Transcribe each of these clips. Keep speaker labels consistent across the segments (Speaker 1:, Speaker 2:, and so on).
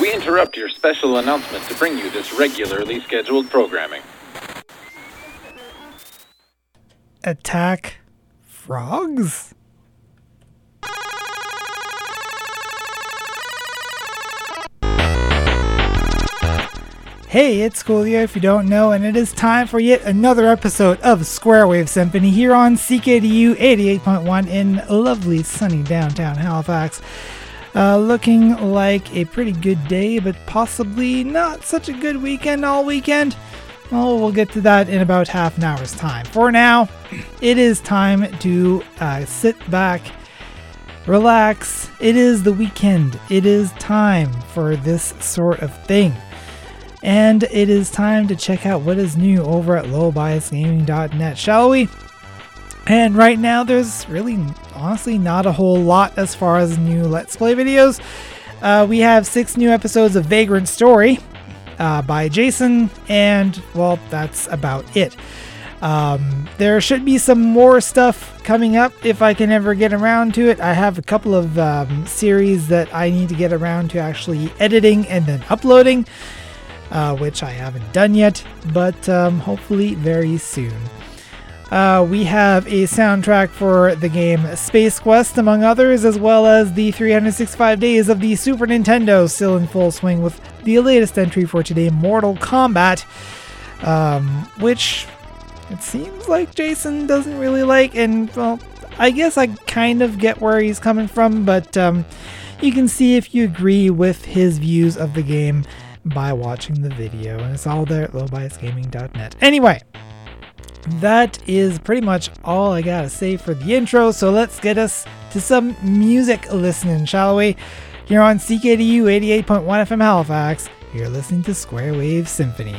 Speaker 1: We interrupt your special announcement to bring you this regularly scheduled programming.
Speaker 2: Attack frogs? Hey, it's Coolio if you don't know, and it is time for yet another episode of Square Wave Symphony here on CKDU 88.1 in lovely sunny downtown Halifax. Uh, looking like a pretty good day, but possibly not such a good weekend all weekend. Well, we'll get to that in about half an hour's time. For now, it is time to uh, sit back, relax. It is the weekend. It is time for this sort of thing. And it is time to check out what is new over at lowbiasgaming.net, shall we? And right now, there's really, honestly, not a whole lot as far as new Let's Play videos. Uh, we have six new episodes of Vagrant Story uh, by Jason, and well, that's about it. Um, there should be some more stuff coming up if I can ever get around to it. I have a couple of um, series that I need to get around to actually editing and then uploading uh, which I haven't done yet, but um, hopefully very soon. Uh, we have a soundtrack for the game Space Quest, among others, as well as the 365 days of the Super Nintendo still in full swing with the latest entry for today, Mortal Kombat, um, which it seems like Jason doesn't really like, and well, I guess I kind of get where he's coming from, but um, you can see if you agree with his views of the game by watching the video, and it's all there at lowbiasgaming.net. Anyway, that is pretty much all I gotta say for the intro, so let's get us to some music listening, shall we? Here on CKDU 88.1 FM Halifax, you're listening to Square Wave Symphony.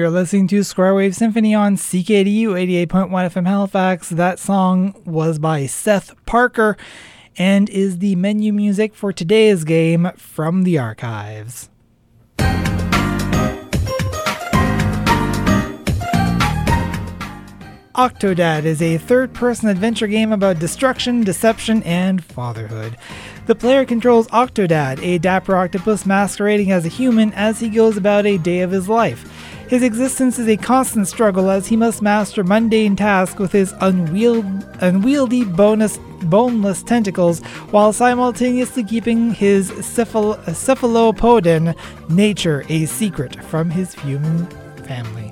Speaker 2: You're listening to Square Wave Symphony on CKDU 88.1 FM Halifax. That song was by Seth Parker and is the menu music for today's game from the archives. Octodad is a third person adventure game about destruction, deception, and fatherhood. The player controls Octodad, a dapper octopus masquerading as a human as he goes about a day of his life. His existence is a constant struggle as he must master mundane tasks with his unwield- unwieldy bonus, boneless tentacles while simultaneously keeping his cephal- cephalopodin nature a secret from his human family.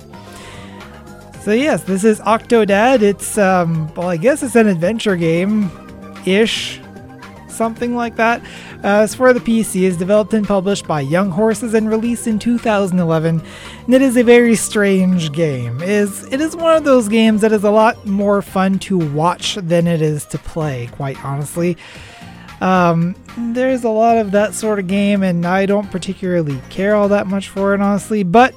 Speaker 2: So yes, this is Octodad. It's um, well, I guess it's an adventure game, ish, something like that. Uh, it's for the PC. is developed and published by Young Horses and released in 2011. And it is a very strange game. It is it is one of those games that is a lot more fun to watch than it is to play. Quite honestly. Um, there's a lot of that sort of game, and I don't particularly care all that much for it, honestly. But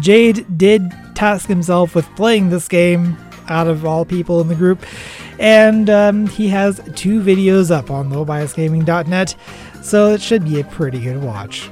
Speaker 2: Jade did task himself with playing this game out of all people in the group. And um, he has two videos up on lowbiasgaming.net, so it should be a pretty good watch.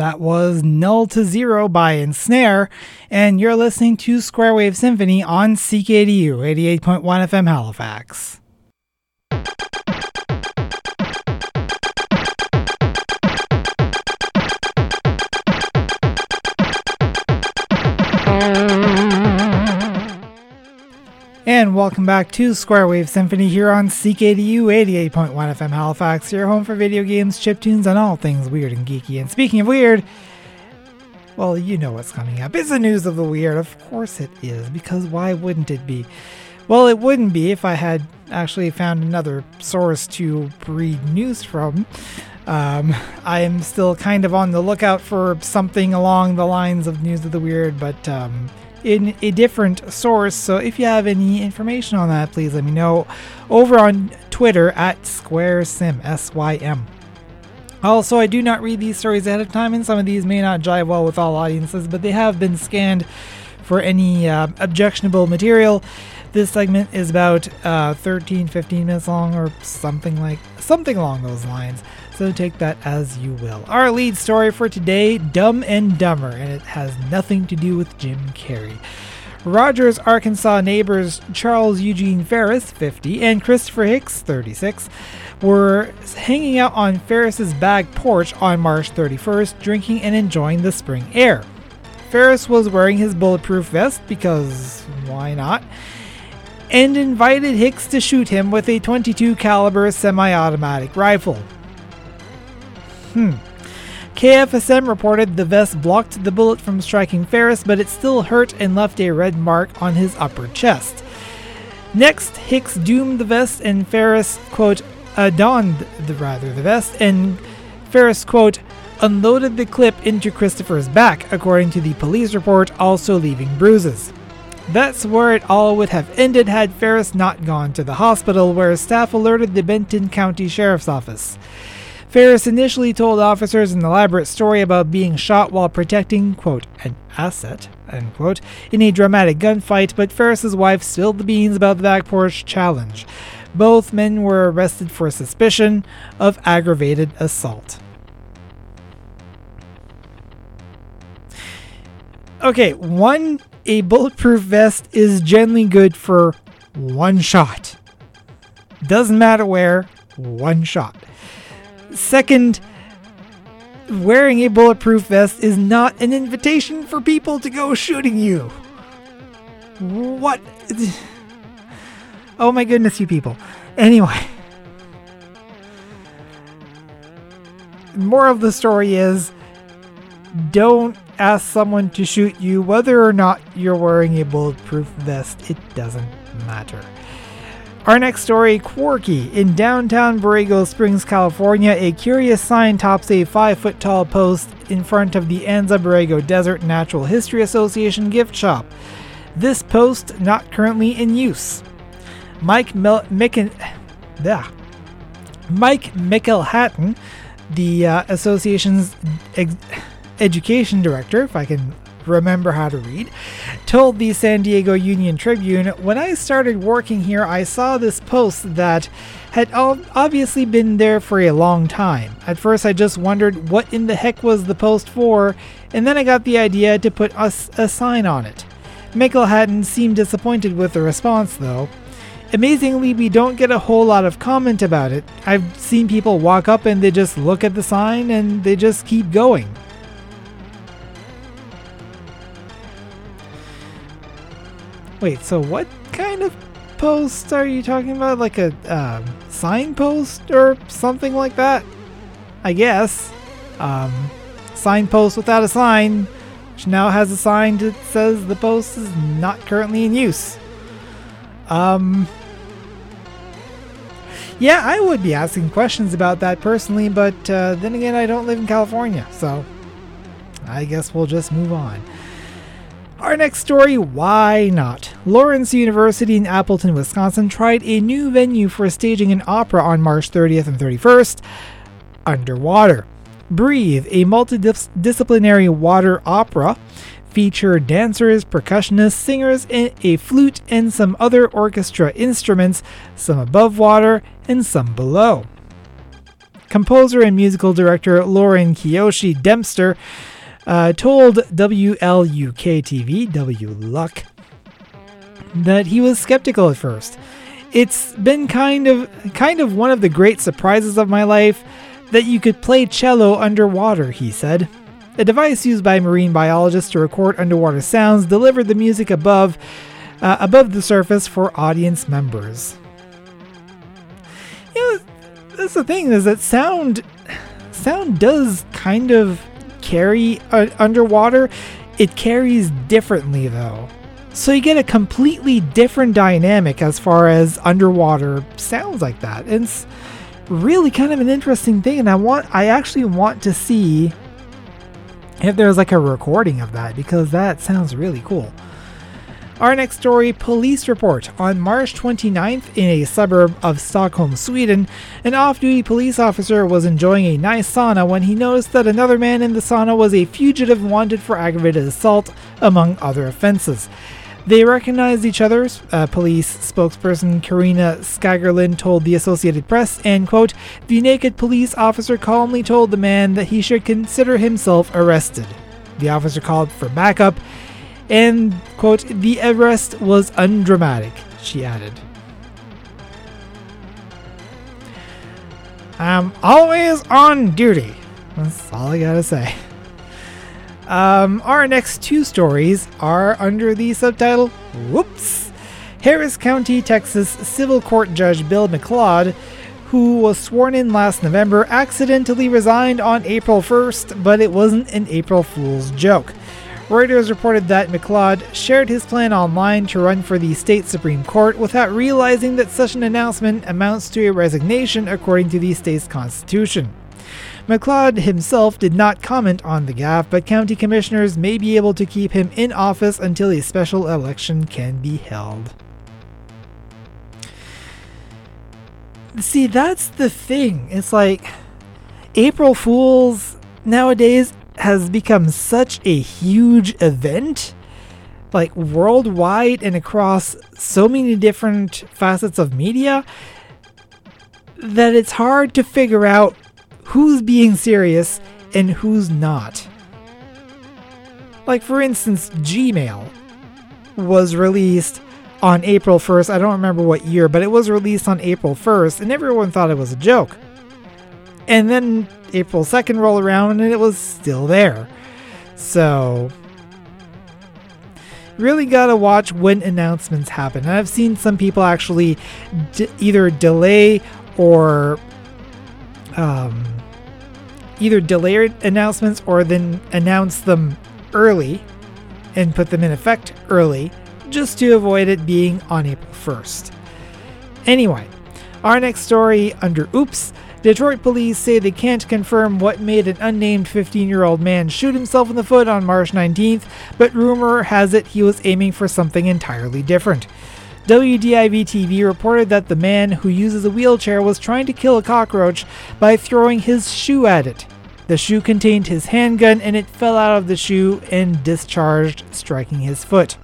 Speaker 2: That was Null to Zero by Ensnare, and you're listening to Square Wave Symphony on CKDU 88.1 FM Halifax. And welcome back to Square Wave Symphony here on CKDU 88.1 FM Halifax, your home for video games, chiptunes, and all things weird and geeky. And speaking of weird, well, you know what's coming up. It's the news of the weird. Of course it is, because why wouldn't it be? Well, it wouldn't be if I had actually found another source to read news from. Um, I am still kind of on the lookout for something along the lines of News of the Weird, but um, in a different source. So if you have any information on that, please let me know over on Twitter at SquareSym, S Y M. Also, I do not read these stories ahead of time, and some of these may not jive well with all audiences, but they have been scanned for any uh, objectionable material. This segment is about uh, 13, 15 minutes long, or something like something along those lines. So take that as you will. Our lead story for today Dumb and Dumber, and it has nothing to do with Jim Carrey. Rogers, Arkansas neighbors Charles Eugene Ferris, 50, and Christopher Hicks, 36, were hanging out on Ferris's back porch on March 31st, drinking and enjoying the spring air. Ferris was wearing his bulletproof vest because why not? And invited Hicks to shoot him with a 22 caliber semi-automatic rifle. Hmm. KFSM reported the vest blocked the bullet from striking Ferris, but it still hurt and left a red mark on his upper chest. Next, Hicks doomed the vest and Ferris, quote, adorned the rather the vest, and Ferris, quote, unloaded the clip into Christopher's back, according to the police report, also leaving bruises. That's where it all would have ended had Ferris not gone to the hospital, where staff alerted the Benton County Sheriff's Office. Ferris initially told officers an elaborate story about being shot while protecting, quote, an asset, unquote, in a dramatic gunfight, but Ferris's wife spilled the beans about the back porch challenge. Both men were arrested for suspicion of aggravated assault. Okay, one, a bulletproof vest is generally good for one shot. Doesn't matter where, one shot. Second, wearing a bulletproof vest is not an invitation for people to go shooting you. What? Oh my goodness, you people. Anyway. More of the story is don't ask someone to shoot you whether or not you're wearing a bulletproof vest. It doesn't matter. Our next story Quirky. In downtown Borrego Springs, California, a curious sign tops a 5 foot tall post in front of the Anza Borrego Desert Natural History Association gift shop. This post not currently in use. Mike Mil- Micken- Mike Mickelhatton, the uh, association's education director, if I can remember how to read, told the San Diego Union Tribune When I started working here, I saw this post that had obviously been there for a long time. At first, I just wondered what in the heck was the post for, and then I got the idea to put a, a sign on it. Mickelhatton seemed disappointed with the response, though. Amazingly, we don't get a whole lot of comment about it. I've seen people walk up and they just look at the sign and they just keep going. Wait, so what kind of post are you talking about? Like a um, signpost or something like that? I guess. Um, signpost without a sign, which now has a sign that says the post is not currently in use. Um, yeah, I would be asking questions about that personally, but uh, then again, I don't live in California, so I guess we'll just move on. Our next story why not? Lawrence University in Appleton, Wisconsin tried a new venue for staging an opera on March 30th and 31st underwater. Breathe, a multidisciplinary water opera, featured dancers, percussionists, singers, a flute, and some other orchestra instruments, some above water and some below. Composer and musical director Lauren Kiyoshi Dempster uh, told WLUK TV, W Luck, that he was skeptical at first. It's been kind of kind of one of the great surprises of my life that you could play cello underwater, he said. A device used by marine biologists to record underwater sounds delivered the music above uh, above the surface for audience members. You know, that's the thing is that sound sound does kind of carry uh, underwater. It carries differently though. So you get a completely different dynamic as far as underwater sounds like that. It's really kind of an interesting thing and I want I actually want to see if there's like a recording of that because that sounds really cool. Our next story police report. On March 29th, in a suburb of Stockholm, Sweden, an off duty police officer was enjoying a nice sauna when he noticed that another man in the sauna was a fugitive wanted for aggravated assault, among other offenses. They recognized each other, uh, police spokesperson Karina Skagerlin told the Associated Press, and quote, the naked police officer calmly told the man that he should consider himself arrested. The officer called for backup and, quote, the arrest was undramatic, she added. I'm always on duty. That's all I gotta say. Um, our next two stories are under the subtitle Whoops! Harris County, Texas Civil Court Judge Bill McLeod, who was sworn in last November, accidentally resigned on April 1st, but it wasn't an April Fool's joke. Reuters reported that McLeod shared his plan online to run for the state Supreme Court without realizing that such an announcement amounts to a resignation according to the state's constitution. McLeod himself did not comment on the gaffe, but county commissioners may be able to keep him in office until a special election can be held. See, that's the thing. It's like April Fools nowadays has become such a huge event, like worldwide and across so many different facets of media, that it's hard to figure out who's being serious and who's not. Like, for instance, Gmail was released on April 1st. I don't remember what year, but it was released on April 1st, and everyone thought it was a joke. And then April 2nd rolled around and it was still there. So, really gotta watch when announcements happen. And I've seen some people actually d- either delay or um, either delay announcements or then announce them early and put them in effect early just to avoid it being on April 1st. Anyway, our next story under Oops Detroit police say they can't confirm what made an unnamed 15 year old man shoot himself in the foot on March 19th, but rumor has it he was aiming for something entirely different. WDIV TV reported that the man who uses a wheelchair was trying to kill a cockroach by throwing his shoe at it. The shoe contained his handgun and it fell out of the shoe and discharged, striking his foot.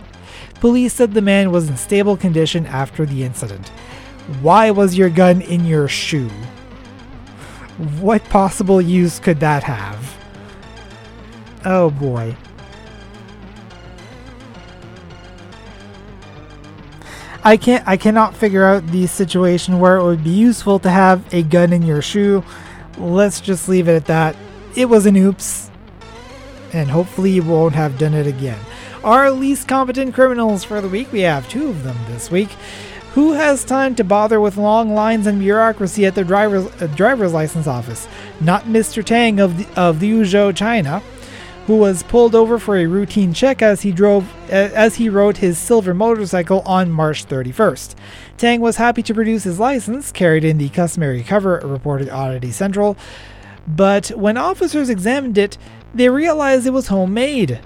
Speaker 2: Police said the man was in stable condition after the incident. Why was your gun in your shoe? What possible use could that have? Oh boy. I can't I cannot figure out the situation where it would be useful to have a gun in your shoe. Let's just leave it at that. It was an oops. And hopefully you won't have done it again. Our least competent criminals for the week, we have two of them this week. Who has time to bother with long lines and bureaucracy at the driver's, uh, driver's license office? Not Mr. Tang of the, of the Yuzhou, China, who was pulled over for a routine check as he drove uh, as he rode his silver motorcycle on March 31st. Tang was happy to produce his license, carried in the customary cover, reported Oddity Central, but when officers examined it, they realized it was homemade.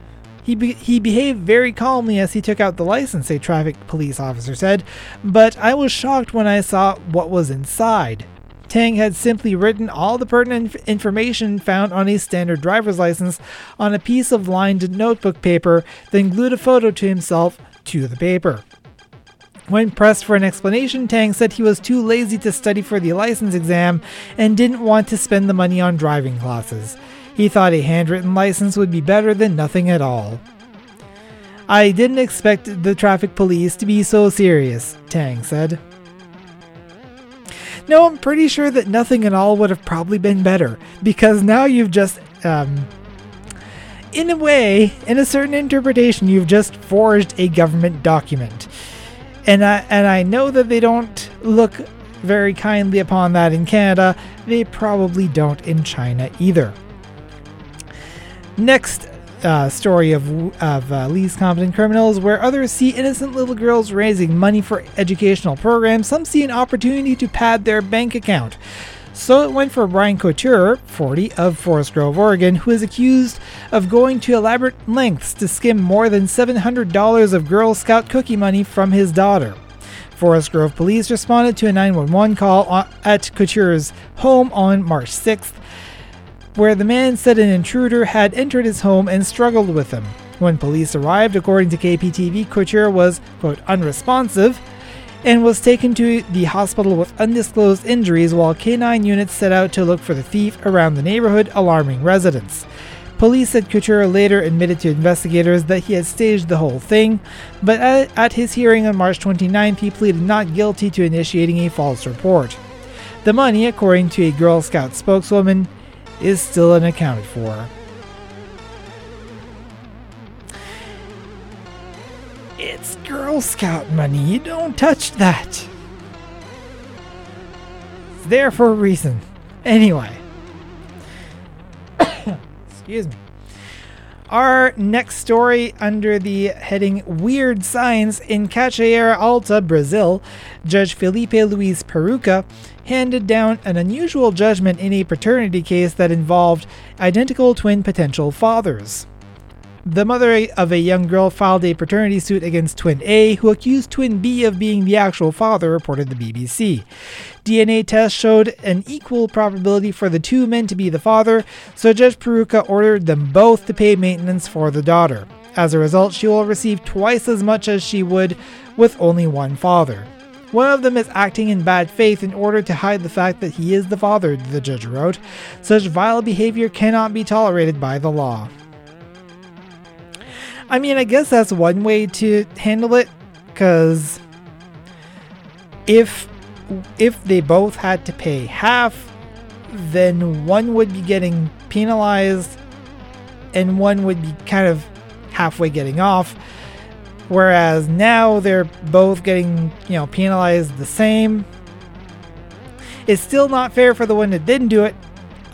Speaker 2: He, be- he behaved very calmly as he took out the license, a traffic police officer said, but I was shocked when I saw what was inside. Tang had simply written all the pertinent information found on a standard driver's license on a piece of lined notebook paper, then glued a photo to himself to the paper. When pressed for an explanation, Tang said he was too lazy to study for the license exam and didn't want to spend the money on driving classes. He thought a handwritten license would be better than nothing at all. I didn't expect the traffic police to be so serious, Tang said. No, I'm pretty sure that nothing at all would have probably been better, because now you've just, um, in a way, in a certain interpretation, you've just forged a government document. And I, and I know that they don't look very kindly upon that in Canada. They probably don't in China either. Next uh, story of, of uh, Lee's Competent Criminals, where others see innocent little girls raising money for educational programs, some see an opportunity to pad their bank account. So it went for Brian Couture, 40, of Forest Grove, Oregon, who is accused of going to elaborate lengths to skim more than $700 of Girl Scout cookie money from his daughter. Forest Grove police responded to a 911 call at Couture's home on March 6th, where the man said an intruder had entered his home and struggled with him. When police arrived, according to KPTV, Couture was, quote, unresponsive and was taken to the hospital with undisclosed injuries while K9 units set out to look for the thief around the neighborhood, alarming residents. Police said Couture later admitted to investigators that he had staged the whole thing, but at, at his hearing on March 29th, he pleaded not guilty to initiating a false report. The money, according to a Girl Scout spokeswoman, is still unaccounted for. It's Girl Scout money. You don't touch that. It's there for a reason. Anyway. Excuse me. Our next story under the heading Weird Signs in Cachoeira Alta, Brazil, Judge Felipe Luis Peruca handed down an unusual judgment in a paternity case that involved identical twin potential fathers. The mother of a young girl filed a paternity suit against twin A, who accused twin B of being the actual father, reported the BBC. DNA tests showed an equal probability for the two men to be the father, so Judge Peruca ordered them both to pay maintenance for the daughter. As a result, she will receive twice as much as she would with only one father. One of them is acting in bad faith in order to hide the fact that he is the father, the judge wrote. Such vile behavior cannot be tolerated by the law. I mean, I guess that's one way to handle it, because if if they both had to pay half, then one would be getting penalized, and one would be kind of halfway getting off. Whereas now they're both getting, you know, penalized the same. It's still not fair for the one that didn't do it,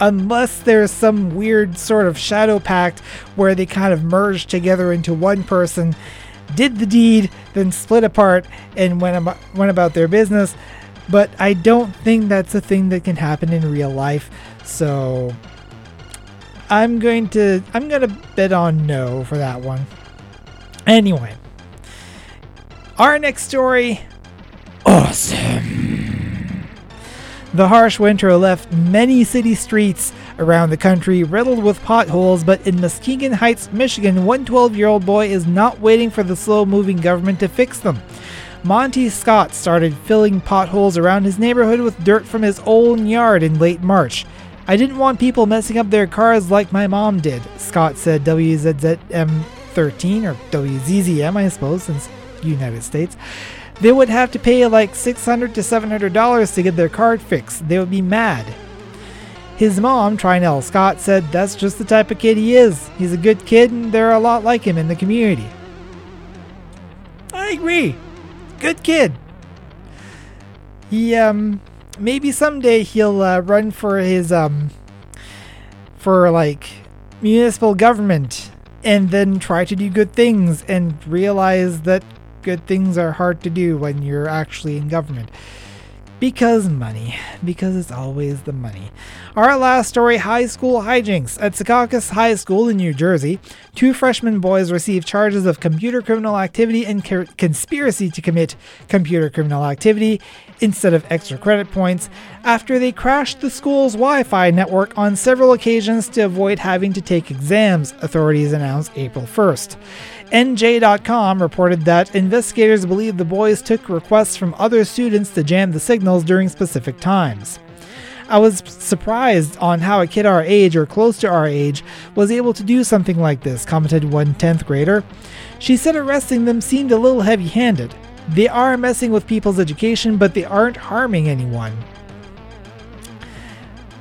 Speaker 2: unless there's some weird sort of shadow pact where they kind of merged together into one person, did the deed, then split apart and went about, went about their business. But I don't think that's a thing that can happen in real life. So I'm going to I'm going to bet on no for that one. Anyway, our next story awesome. The harsh winter left many city streets around the country riddled with potholes, but in Muskegon Heights, Michigan, one 12 year old boy is not waiting for the slow moving government to fix them. Monty Scott started filling potholes around his neighborhood with dirt from his own yard in late March. I didn't want people messing up their cars like my mom did, Scott said WZZM 13, or WZZM, I suppose, since United States they would have to pay like $600 to $700 to get their card fixed. They would be mad. His mom, Trinell Scott, said that's just the type of kid he is. He's a good kid and there are a lot like him in the community. I agree. Good kid. He, um, maybe someday he'll uh, run for his, um, for like municipal government and then try to do good things and realize that good things are hard to do when you're actually in government. Because money. Because it's always the money. Our last story high school hijinks. At Secaucus High School in New Jersey, two freshman boys received charges of computer criminal activity and conspiracy to commit computer criminal activity instead of extra credit points after they crashed the school's Wi Fi network on several occasions to avoid having to take exams, authorities announced April 1st. NJ.com reported that investigators believe the boys took requests from other students to jam the signals during specific times. I was surprised on how a kid our age or close to our age was able to do something like this, commented one 10th grader. She said arresting them seemed a little heavy handed. They are messing with people's education, but they aren't harming anyone.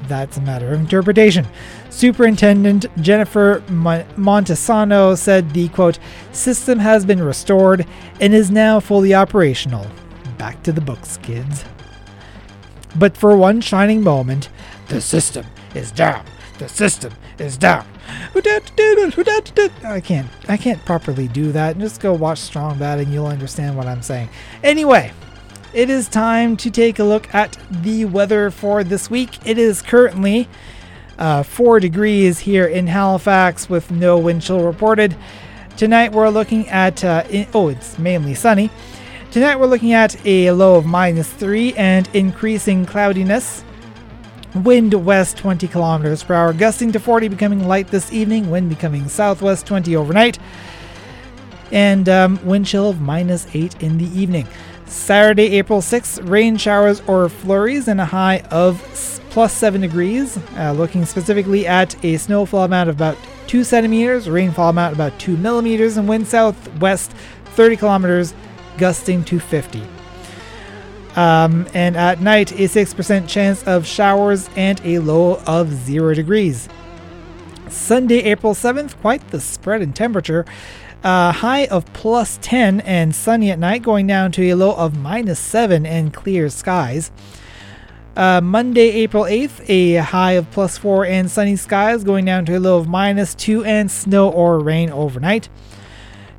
Speaker 2: That's a matter of interpretation. Superintendent Jennifer Montesano said the quote, system has been restored and is now fully operational. Back to the books, kids. But for one shining moment, the system is down. The system is down. I can't I can't properly do that. Just go watch Strong Bad and you'll understand what I'm saying. Anyway, it is time to take a look at the weather for this week. It is currently uh, 4 degrees here in Halifax with no wind chill reported. Tonight we're looking at, uh, in, oh, it's mainly sunny. Tonight we're looking at a low of minus 3 and increasing cloudiness. Wind west 20 kilometers per hour, gusting to 40, becoming light this evening. Wind becoming southwest 20 overnight. And um, wind chill of minus 8 in the evening. Saturday, April 6th, rain showers or flurries and a high of plus 7 degrees. Uh, looking specifically at a snowfall amount of about 2 centimeters, rainfall amount about 2 millimeters, and wind southwest 30 kilometers, gusting to 50. Um, and at night, a 6% chance of showers and a low of 0 degrees. Sunday, April 7th, quite the spread in temperature. Uh, high of plus 10 and sunny at night, going down to a low of minus 7 and clear skies. Uh, Monday, April 8th, a high of plus 4 and sunny skies, going down to a low of minus 2 and snow or rain overnight.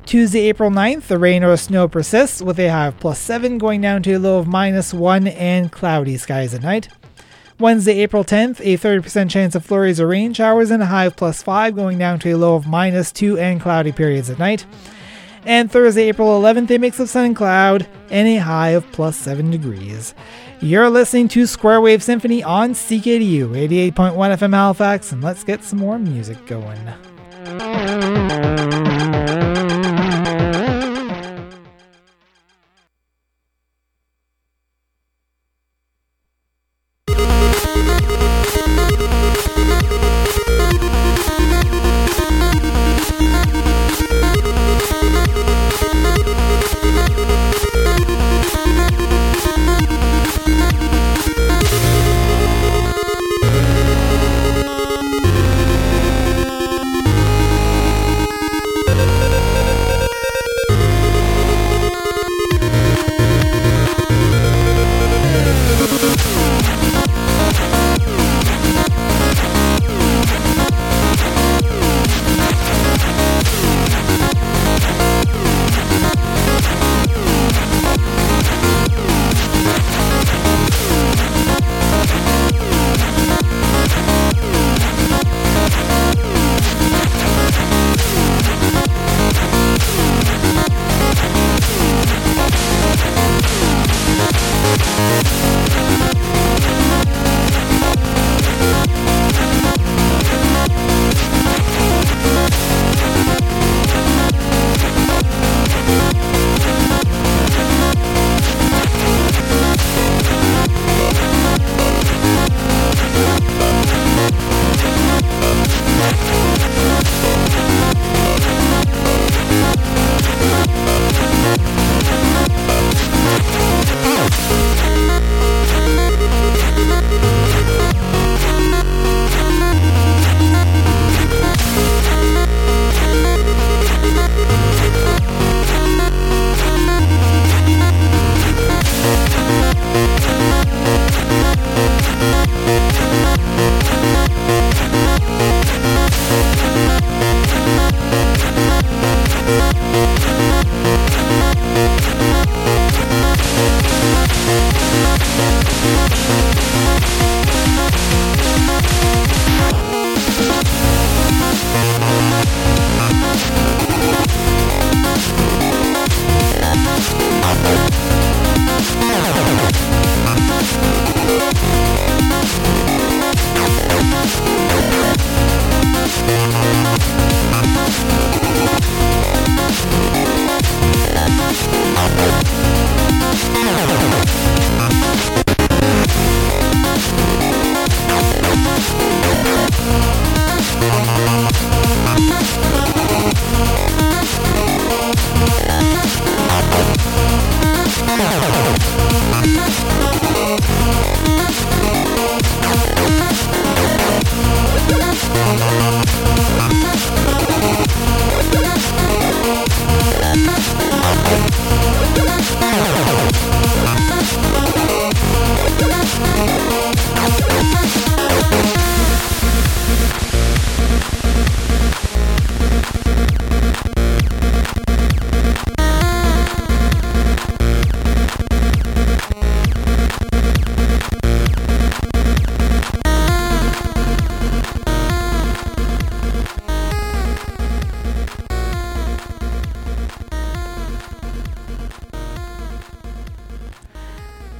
Speaker 2: Tuesday, April 9th, the rain or snow persists with a high of plus 7, going down to a low of minus 1 and cloudy skies at night. Wednesday, April 10th, a 30% chance of flurries or rain showers and a high of plus 5, going down to a low of minus 2 and cloudy periods at night. And Thursday, April 11th, a mix of sun and cloud and a high of plus 7 degrees. You're listening to Square Wave Symphony on CKDU 88.1 FM Halifax, and let's get some more music going.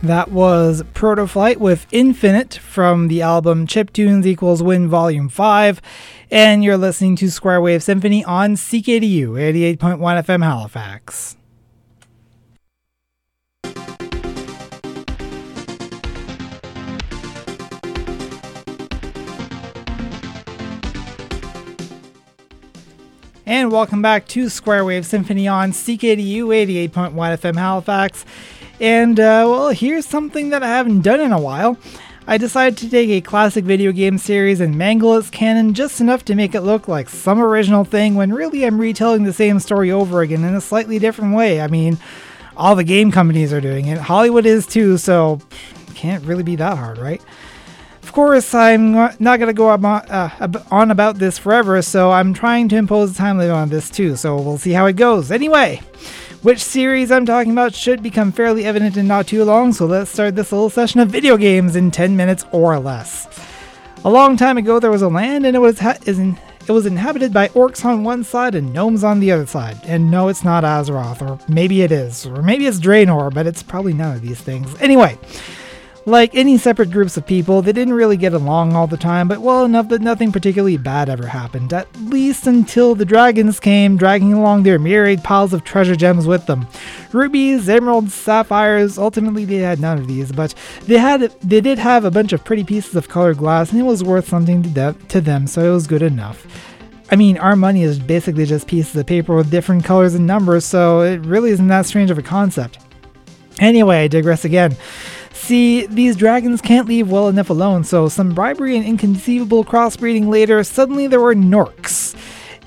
Speaker 2: That was Protoflight with Infinite from the album Chiptunes Equals Win Volume 5. And you're listening to Square Wave Symphony on CKDU 88.1 FM Halifax. And welcome back to Square Wave Symphony on CKDU 88.1 FM Halifax. And, uh, well, here's something that I haven't done in a while. I decided to take a classic video game series and mangle its canon just enough to make it look like some original thing when really I'm retelling the same story over again in a slightly different way. I mean, all the game companies are doing it, Hollywood is too, so can't really be that hard, right? Of course, I'm not going to go uh, on about this forever, so I'm trying to impose a time limit on this too, so we'll see how it goes. Anyway, which series I'm talking about should become fairly evident in not too long, so let's start this little session of video games in 10 minutes or less. A long time ago, there was a land, and it was ha- in- it was inhabited by orcs on one side and gnomes on the other side. And no, it's not Azeroth, or maybe it is, or maybe it's Draenor, but it's probably none of these things. Anyway, like any separate groups of people, they didn't really get along all the time, but well enough that nothing particularly bad ever happened, at least until the dragons came, dragging along their myriad piles of treasure gems with them. Rubies, emeralds, sapphires, ultimately they had none of these, but they had they did have a bunch of pretty pieces of colored glass, and it was worth something to, de- to them, so it was good enough. I mean, our money is basically just pieces of paper with different colors and numbers, so it really isn't that strange of a concept. Anyway, I digress again. See, these dragons can't leave well enough alone, so some bribery and inconceivable crossbreeding later, suddenly there were Gnorcs.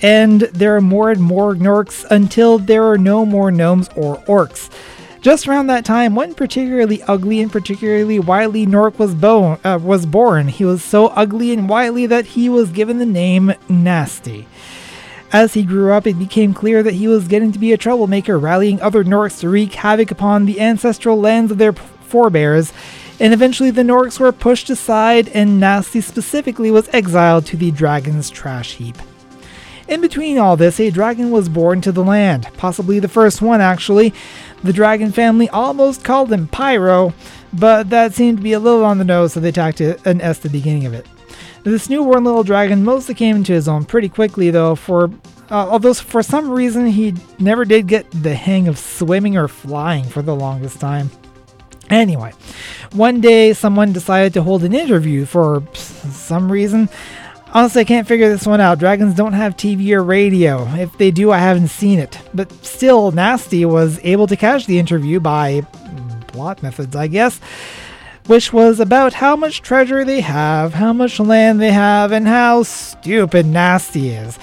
Speaker 2: And there are more and more Gnorcs until there are no more gnomes or orcs. Just around that time, one particularly ugly and particularly wily Gnorc was, bo- uh, was born. He was so ugly and wily that he was given the name Gnasty. As he grew up, it became clear that he was getting to be a troublemaker, rallying other Gnorcs to wreak havoc upon the ancestral lands of their forebears, and eventually the Gnorcs were pushed aside, and Gnasty specifically was exiled to the dragon's trash heap. In between all this, a dragon was born to the land, possibly the first one actually. The dragon family almost called him Pyro, but that seemed to be a little on the nose, so they tacked an S the beginning of it. This newborn little dragon mostly came into his own pretty quickly, though, for uh, although for some reason he never did get the hang of swimming or flying for the longest time. Anyway, one day someone decided to hold an interview for some reason. Honestly, I can't figure this one out. Dragons don't have TV or radio. If they do, I haven't seen it. But still, Gnasty was able to catch the interview by plot methods, I guess, which was about how much treasure they have, how much land they have, and how stupid Gnasty is.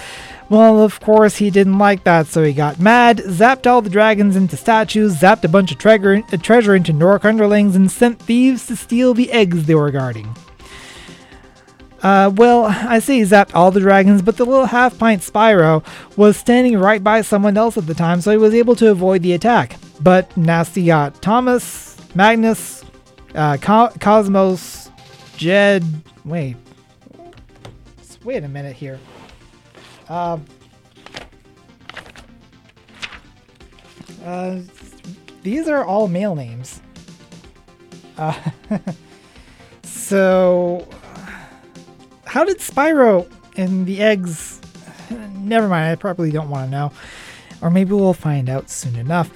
Speaker 2: Well, of course, he didn't like that, so he got mad, zapped all the dragons into statues, zapped a bunch of tre- uh, treasure into Gnorc underlings, and sent thieves to steal the eggs they were guarding. Uh, well, I say he zapped all the dragons, but the little half pint Spyro was standing right by someone else at the time, so he was able to avoid the attack. But Gnasty got Tomas, Magnus, uh, Co- Cosmos, Jed. Wait. Wait a minute here. Uh, uh, these are all male names. Uh, so, how did Spyro and the eggs? Never mind, I probably don't want to know. Or maybe we'll find out soon enough.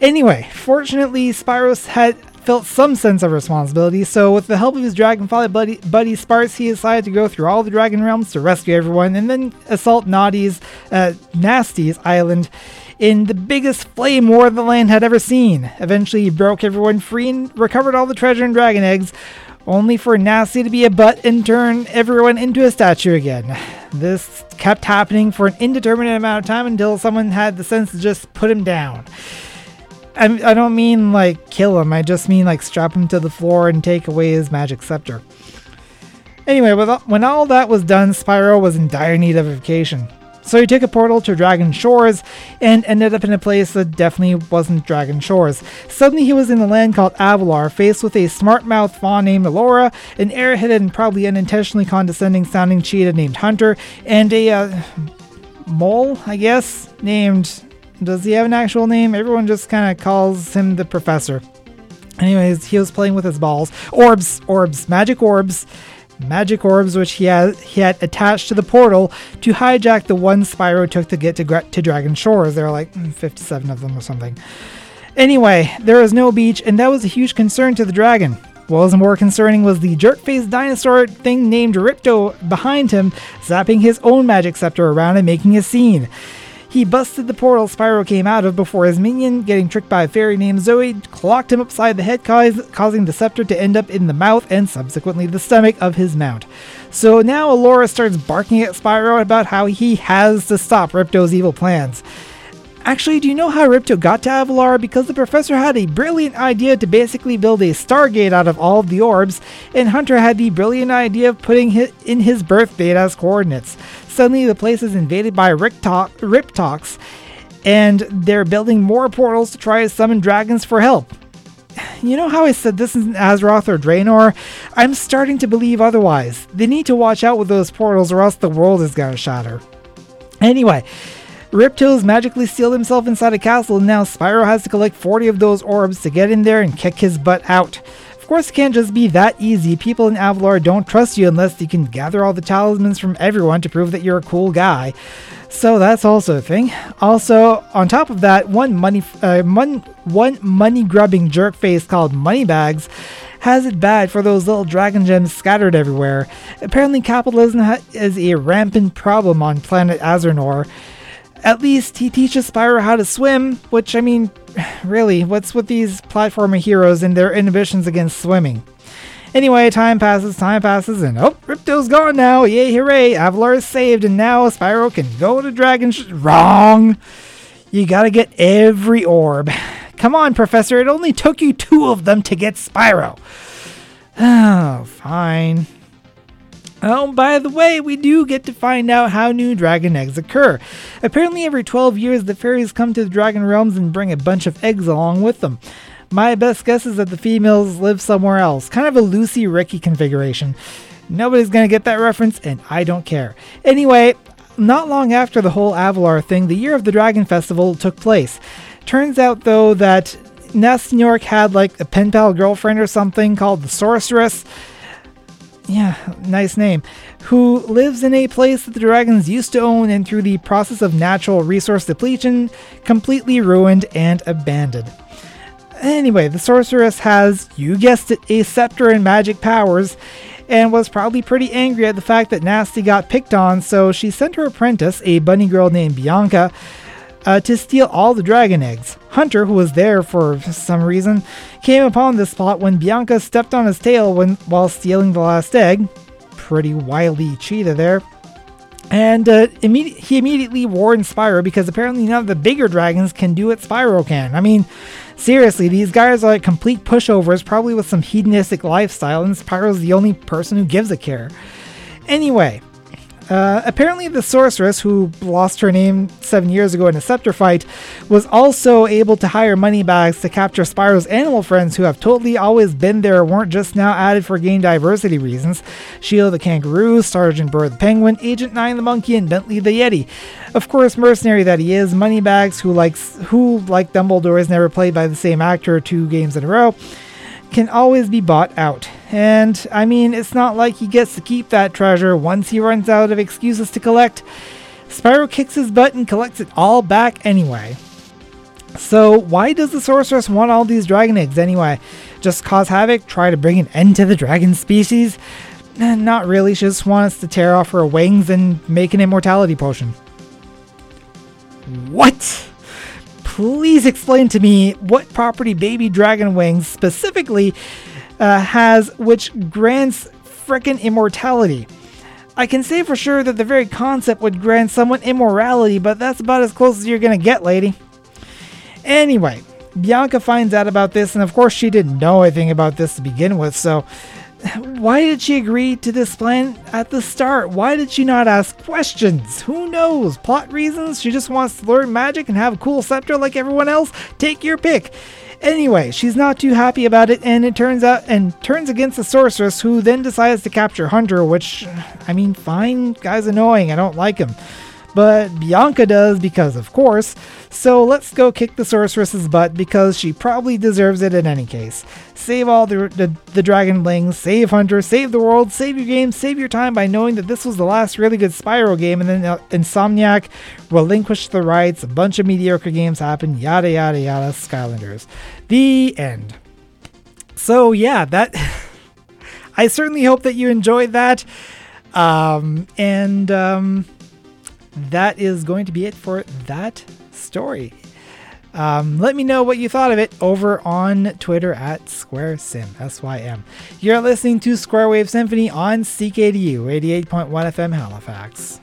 Speaker 2: Anyway, fortunately, Spyros had felt some sense of responsibility, so with the help of his Dragonfly buddy, buddy Sparx, he decided to go through all the Dragon Realms to rescue everyone and then assault Naughty's, uh, Gnasty's island in the biggest flame war the land had ever seen. Eventually, he broke everyone free and recovered all the treasure and dragon eggs, only for Gnasty to be a butt and turn everyone into a statue again. This kept happening for an indeterminate amount of time until someone had the sense to just put him down. I, I don't mean like kill him, I just mean like strap him to the floor and take away his magic scepter. Anyway, when all that was done, Spyro was in dire need of vacation. So he took a portal to Dragon Shores and ended up in a place that definitely wasn't Dragon Shores. Suddenly he was in a land called Avalar, faced with a smart-mouthed fawn named Elora, an airheaded and probably unintentionally condescending sounding cheetah named Hunter, and a uh, mole, I guess, named does he have an actual name? Everyone just kind of calls him the professor. Anyways, he was playing with his balls. Orbs, orbs, magic orbs. Magic orbs, which he had he had attached to the portal to hijack the one Spyro took to get to, to Dragon Shores. There are like mm, 57 of them or something. Anyway, there was no beach, and that was a huge concern to the dragon. What was more concerning was the jerk-faced dinosaur thing named Ripto behind him, zapping his own magic scepter around and making a scene. He busted the portal Spyro came out of before his minion, getting tricked by a fairy named Zoe, clocked him upside the head, causing the scepter to end up in the mouth and subsequently the stomach of his mount. So now Elora starts barking at Spyro about how he has to stop Ripto's evil plans. Actually, do you know how Ripto got to Avalar? Because the professor had a brilliant idea to basically build a Stargate out of all of the orbs, and Hunter had the brilliant idea of putting it in his birth date as coordinates. Suddenly, the place is invaded by Riptocs, and they're building more portals to try to summon dragons for help. You know how I said this isn't Azeroth or Draenor? I'm starting to believe otherwise. They need to watch out with those portals or else the world is gonna shatter. Anyway, Ripto's magically sealed himself inside a castle, and now Spyro has to collect 40 of those orbs to get in there and kick his butt out. Of course, it can't just be that easy. People in Avalar don't trust you unless you can gather all the talismans from everyone to prove that you're a cool guy. So that's also a thing. Also, on top of that, one money uh, mon- one money grubbing jerk face called Moneybags has it bad for those little dragon gems scattered everywhere. Apparently, capitalism ha- is a rampant problem on planet Azernor. At least he teaches Spyro how to swim, which, I mean, really, what's with these platformer heroes and their inhibitions against swimming? Anyway, time passes, time passes, and oh, Ripto's gone now. Yay, hooray! Avalar is saved, and now Spyro can go to Dragon. Sh- Wrong! You gotta get every orb. Come on, Professor, it only took you two of them to get Spyro. Oh, fine. Oh, by the way, we do get to find out how new dragon eggs occur. Apparently, every 12 years, the fairies come to the dragon realms and bring a bunch of eggs along with them. My best guess is that the females live somewhere else, kind of a Lucy Ricky configuration. Nobody's gonna get that reference, and I don't care. Anyway, not long after the whole Avalar thing, the Year of the Dragon Festival took place. Turns out, though, that Gnasty Gnorc had like a pen pal girlfriend or something called the Sorceress yeah, nice name, who lives in a place that the dragons used to own and through the process of natural resource depletion, completely ruined and abandoned. Anyway, the sorceress has, you guessed it, a scepter and magic powers, and was probably pretty angry at the fact that Gnasty got picked on, so she sent her apprentice, a bunny girl named Bianca, uh, to steal all the dragon eggs. Hunter, who was there for some reason, came upon this spot when Bianca stepped on his tail when, while stealing the last egg. Pretty wily cheetah there. And uh, imme- he immediately warned Spyro because apparently none of the bigger dragons can do what Spyro can. I mean, seriously, these guys are like complete pushovers, probably with some hedonistic lifestyle, and Spyro's the only person who gives a care. Anyway, uh, apparently, the sorceress, who lost her name seven years ago in a scepter fight, was also able to hire moneybags to capture Spyro's animal friends who have totally always been there, weren't just now added for game diversity reasons. Sheila the kangaroo, Sergeant Byrd the penguin, Agent Nine the monkey, and Bentley the yeti. Of course, mercenary that he is, moneybags who likes who like Dumbledore is never played by the same actor two games in a row can always be bought out. And I mean, it's not like he gets to keep that treasure once he runs out of excuses to collect. Spyro kicks his butt and collects it all back anyway. So, why does the sorceress want all these dragon eggs anyway? Just cause havoc? Try to bring an end to the dragon species? Not really, she just wants to tear off her wings and make an immortality potion. What? please explain to me what property Baby Dragon Wings specifically uh, has which grants frickin' immortality. I can say for sure that the very concept would grant someone immorality, but that's about as close as you're gonna get, lady. Anyway, Bianca finds out about this, and of course, she didn't know anything about this to begin with, so why did she agree to this plan at the start? Why did she not ask questions? Who knows? Plot reasons? She just wants to learn magic and have a cool scepter like everyone else? Take your pick. Anyway, she's not too happy about it, and it turns out and turns against the sorceress, who then decides to capture Hunter. Which, I mean, fine, guy's annoying. I don't like him. but Bianca does because, of course. So let's go kick the sorceress's butt because she probably deserves it in any case. Save all the, the, the Dragonlings, save Hunter, save the world, save your game, save your time by knowing that this was the last really good Spyro game, and then uh, Insomniac relinquished the rights, a bunch of mediocre games happened, yada yada yada, Skylanders. The end. So yeah, that. I certainly hope that you enjoyed that. Um, and um, that is going to be it for that story. Um, let me know what you thought of it over on Twitter at SquareSym, S-Y-M. You're listening to Square Wave Symphony on CKDU 88.1 FM Halifax.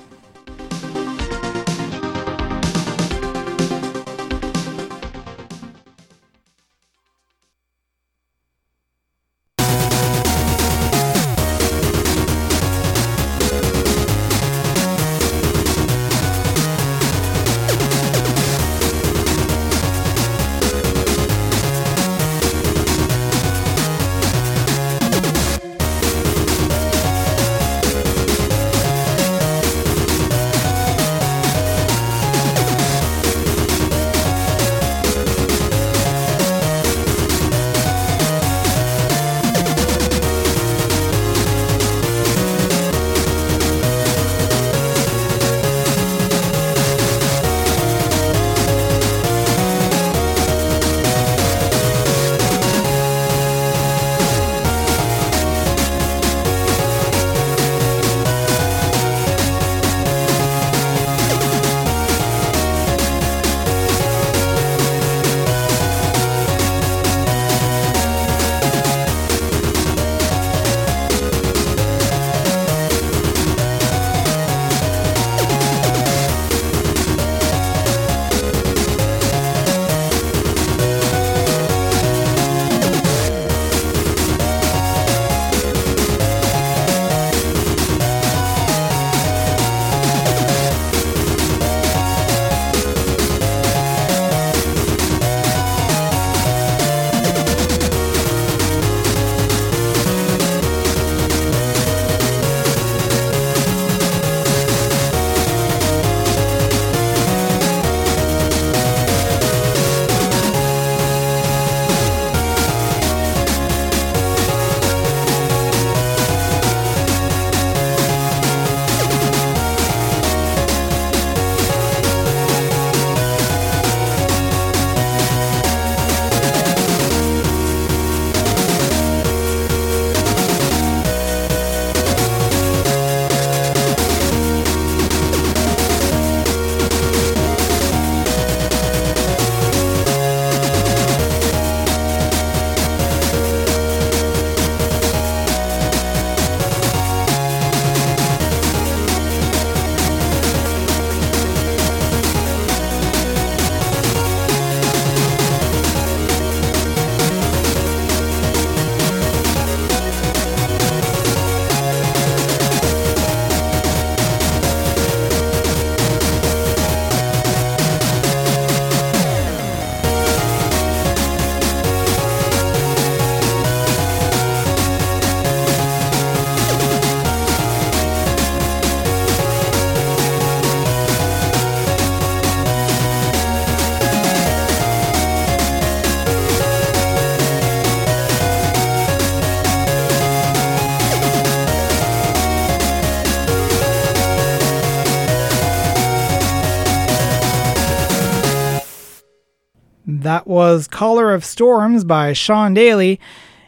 Speaker 2: Was Caller of Storms by Sean Daly,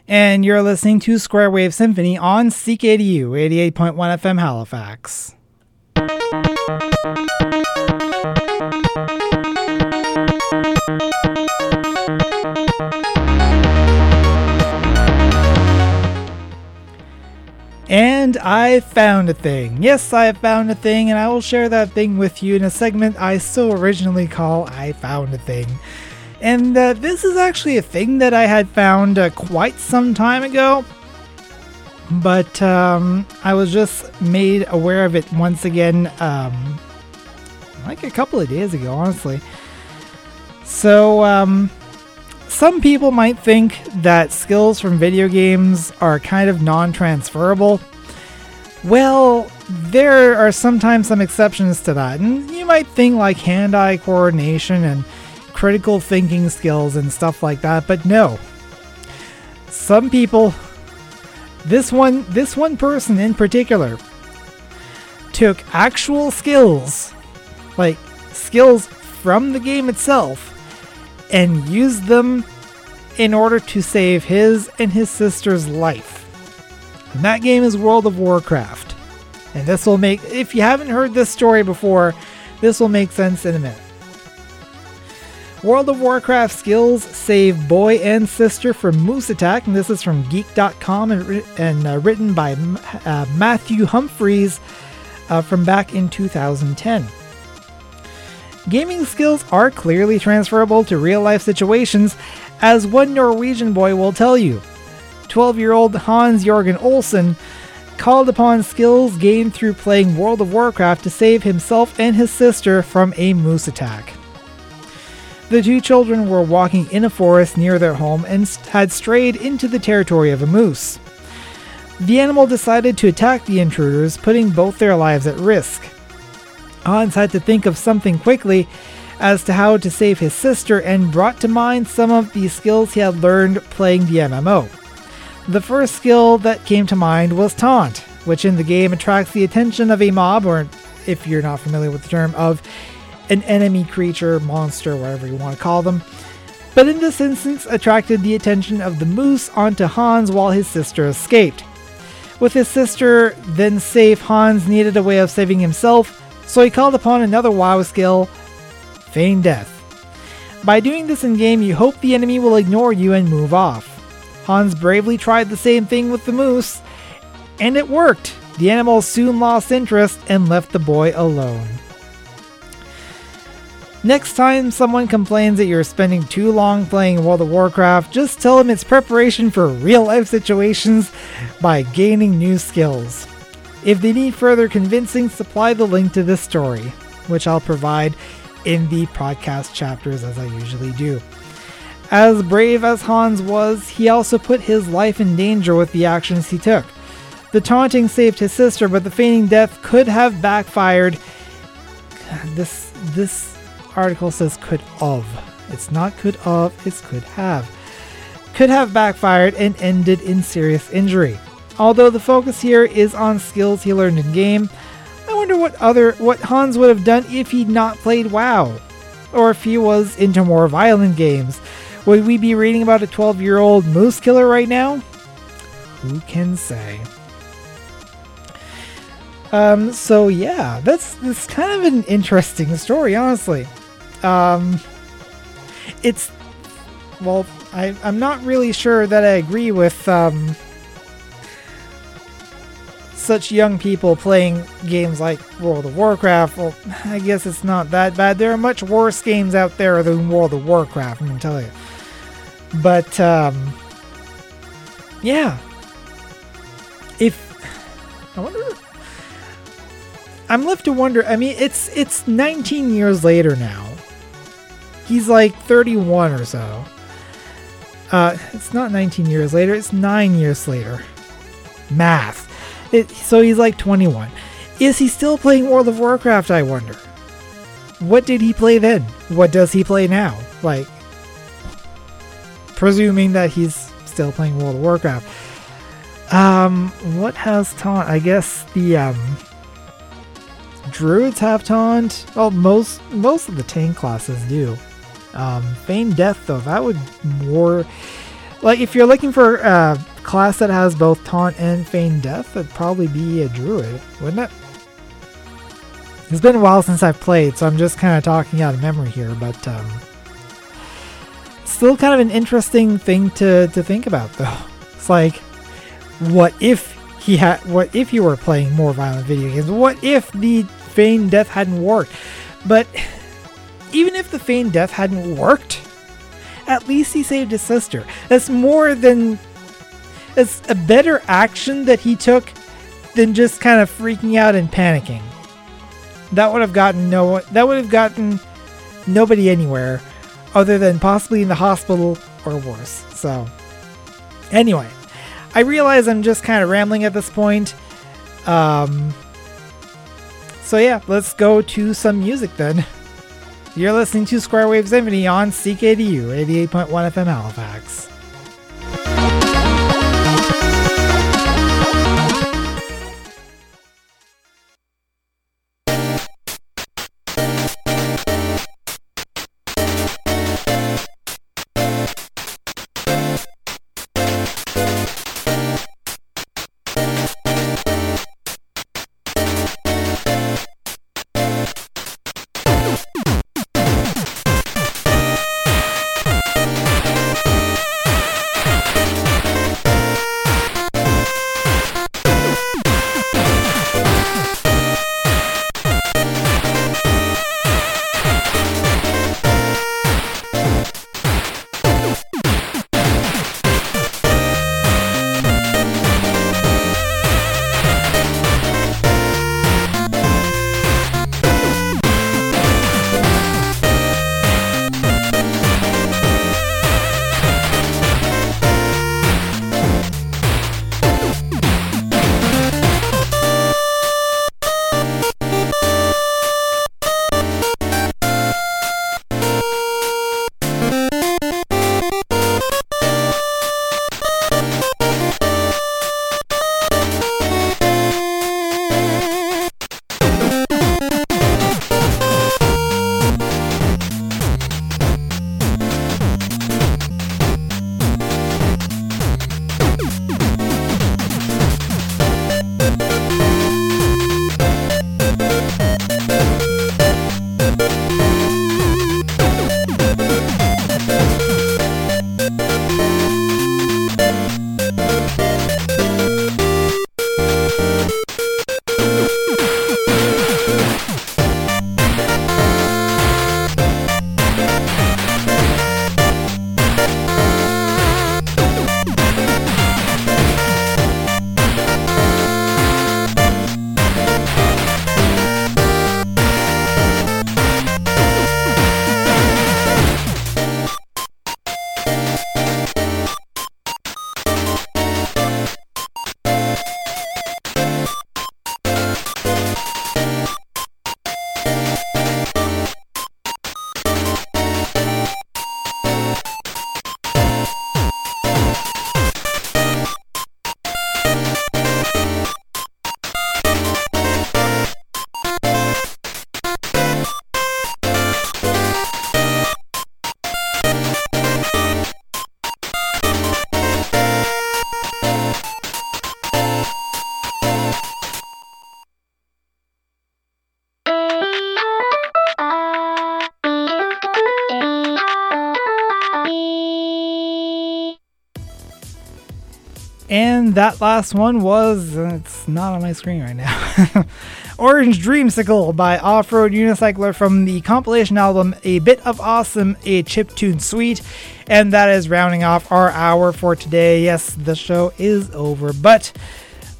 Speaker 2: and you're listening to Square Wave Symphony on CKDU 88.1 FM Halifax. And I found a thing. Yes, I found a thing, and I will share that thing with you in a segment I so originally call I Found a Thing. And uh, this is actually a thing that I had found uh, quite some time ago, but um, I was just made aware of it once again, um, like a couple of days ago, honestly. So, um, some people might think that skills from video games are kind of non transferable. Well, there are sometimes some exceptions to that, and you might think like hand-eye coordination and critical thinking skills and stuff like that, but no. Some people this one this one person in particular took actual skills like skills from the game itself and used them in order to save his and his sister's life. And that game is World of Warcraft. And this will make, if you haven't heard this story before, this will make sense in a minute. World of Warcraft skills save boy and sister from moose attack, and this is from Geek.com and, and uh, written by uh, Matthew Humphries uh, from back in 2010. Gaming skills are clearly transferable to real life situations, as one Norwegian boy will tell you. 12 year old Hans Jorgen Olsen called upon skills gained through playing World of Warcraft to save himself and his sister from a moose attack. The two children were walking in a forest near their home and had strayed into the territory of a moose. The animal decided to attack the intruders, putting both their lives at risk. Hans had to think of something quickly as to how to save his sister and brought to mind some of the skills he had learned playing the MMO. The first skill that came to mind was Taunt, which in the game attracts the attention of a mob, or if you're not familiar with the term, of an enemy creature, monster, whatever you want to call them. But in this instance, attracted the attention of the moose onto Hans while his sister escaped. With his sister then safe, Hans needed a way of saving himself, so he called upon another WoW skill, Feign Death. By doing this in game, you hope the enemy will ignore you and move off. Hans bravely tried the same thing with the moose, and it worked. The animal soon lost interest and left the boy alone. Next time someone complains that you're spending too long playing World of Warcraft, just tell them it's preparation for real life situations by gaining new skills. If they need further convincing, supply the link to this story, which I'll provide in the podcast chapters as I usually do. As brave as Hans was, he also put his life in danger with the actions he took. The taunting saved his sister, but the feigning death could have backfired. This this article says could of. It's not could of, it's could have. Could have backfired and ended in serious injury. Although the focus here is on skills he learned in game, I wonder what other what Hans would have done if he'd not played WoW, or if he was into more violent games. Would we be reading about a 12-year-old moose killer right now? Who can say? Um, so yeah, that's that's kind of an interesting story, honestly. Um, it's well, I, I'm not really sure that I agree with um, such young people playing games like World of Warcraft, well, I guess it's not that bad. There are much worse games out there than World of Warcraft, I can tell you. But, um, yeah. If, I wonder, I'm left to wonder, I mean, it's, it's 19 years later now. He's like 31 or so. Uh, it's not 19 years later, it's 9 years later. Math. It, so he's like 21. Is he still playing World of Warcraft, I wonder? What did he play then? What does he play now? Like, presuming that he's still playing World of Warcraft. Um, what has taunt? I guess the um, druids have taunt. Well, most most of the tank classes do. Um, Feign Death though, that would more like if you're looking for a class that has both taunt and feign death, it'd probably be a druid, wouldn't it? It's been a while since I've played, so I'm just kind of talking out of memory here, but um, still kind of an interesting thing to, to think about, though. It's like, what if he had? What if you were playing more violent video games? What if the feign death hadn't worked? But even if the feigned death hadn't worked, at least he saved his sister. That's more than it's a better action that he took than just kind of freaking out and panicking. That would have gotten no that would have gotten nobody anywhere other than possibly in the hospital or worse. So anyway, I realize I'm just kind of rambling at this point. Um So yeah, let's go to some music then. You're listening to Square Wave Symphony on CKDU 88.1 FM Halifax. And that last one was, it's not on my screen right now. Orange Dreamsicle by Off Road Unicycler from the compilation album A Bit of Awesome, a chip tune suite. And that is rounding off our hour for today. Yes, the show is over, but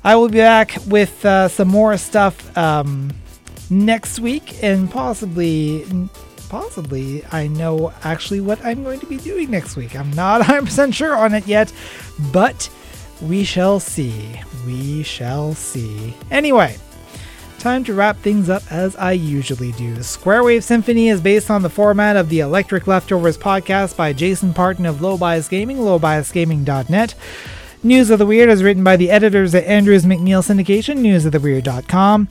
Speaker 2: I will be back with uh, some more stuff um, next week and possibly possibly I know actually what I'm going to be doing next week. I'm not 100% sure on it yet, but we shall see. We shall see. Anyway, time to wrap things up as I usually do. Square Wave Symphony is based on the format of the Electric Leftovers podcast by Jason Parton of Low Bias Gaming, lowbiasgaming.net. News of the Weird is written by the editors at Andrews McMeel Syndication, newsoftheweird.com.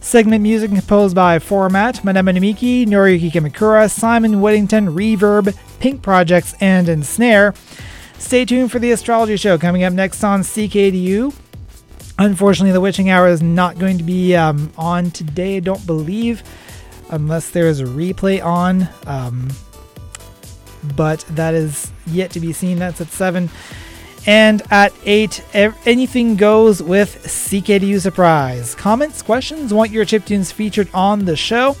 Speaker 2: Segment music composed by Format, Madame Namiki, Noriyuki Kimikura, Simon Whittington, Reverb, Pink Projects, and Ensnare. Stay tuned for the astrology show coming up next on CKDU. Unfortunately, the witching hour is not going to be um, on today, I don't believe, unless there is a replay on. Um, but that is yet to be seen. That's at 7. And at 8, anything goes with CKDU Surprise. Comments, questions, want your chiptunes featured on the show?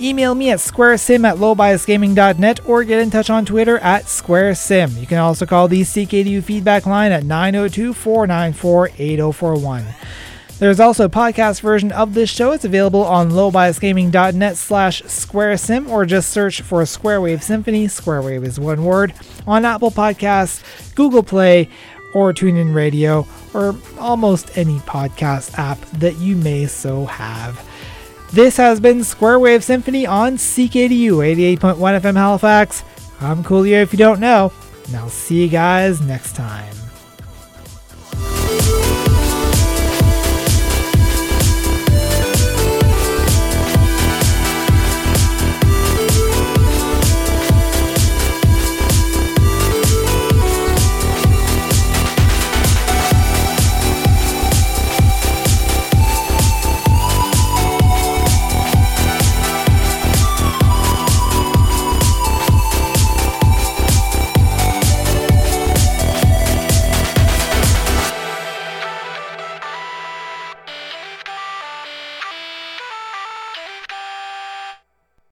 Speaker 2: Email me at squaresym at lowbiasgaming.net or get in touch on Twitter at squaresym. You can also call the CKDU feedback line at 902 494 8041. There's also a podcast version of this show. It's available on lowbiasgaming.net slash squaresym or just search for Squarewave Symphony. Squarewave is one word on Apple Podcasts, Google Play, or TuneIn Radio, or almost any podcast app that you may so have. This has been Square Wave Symphony on CKDU 88.1 FM Halifax. I'm Coolio if you don't know, and I'll see you guys next time.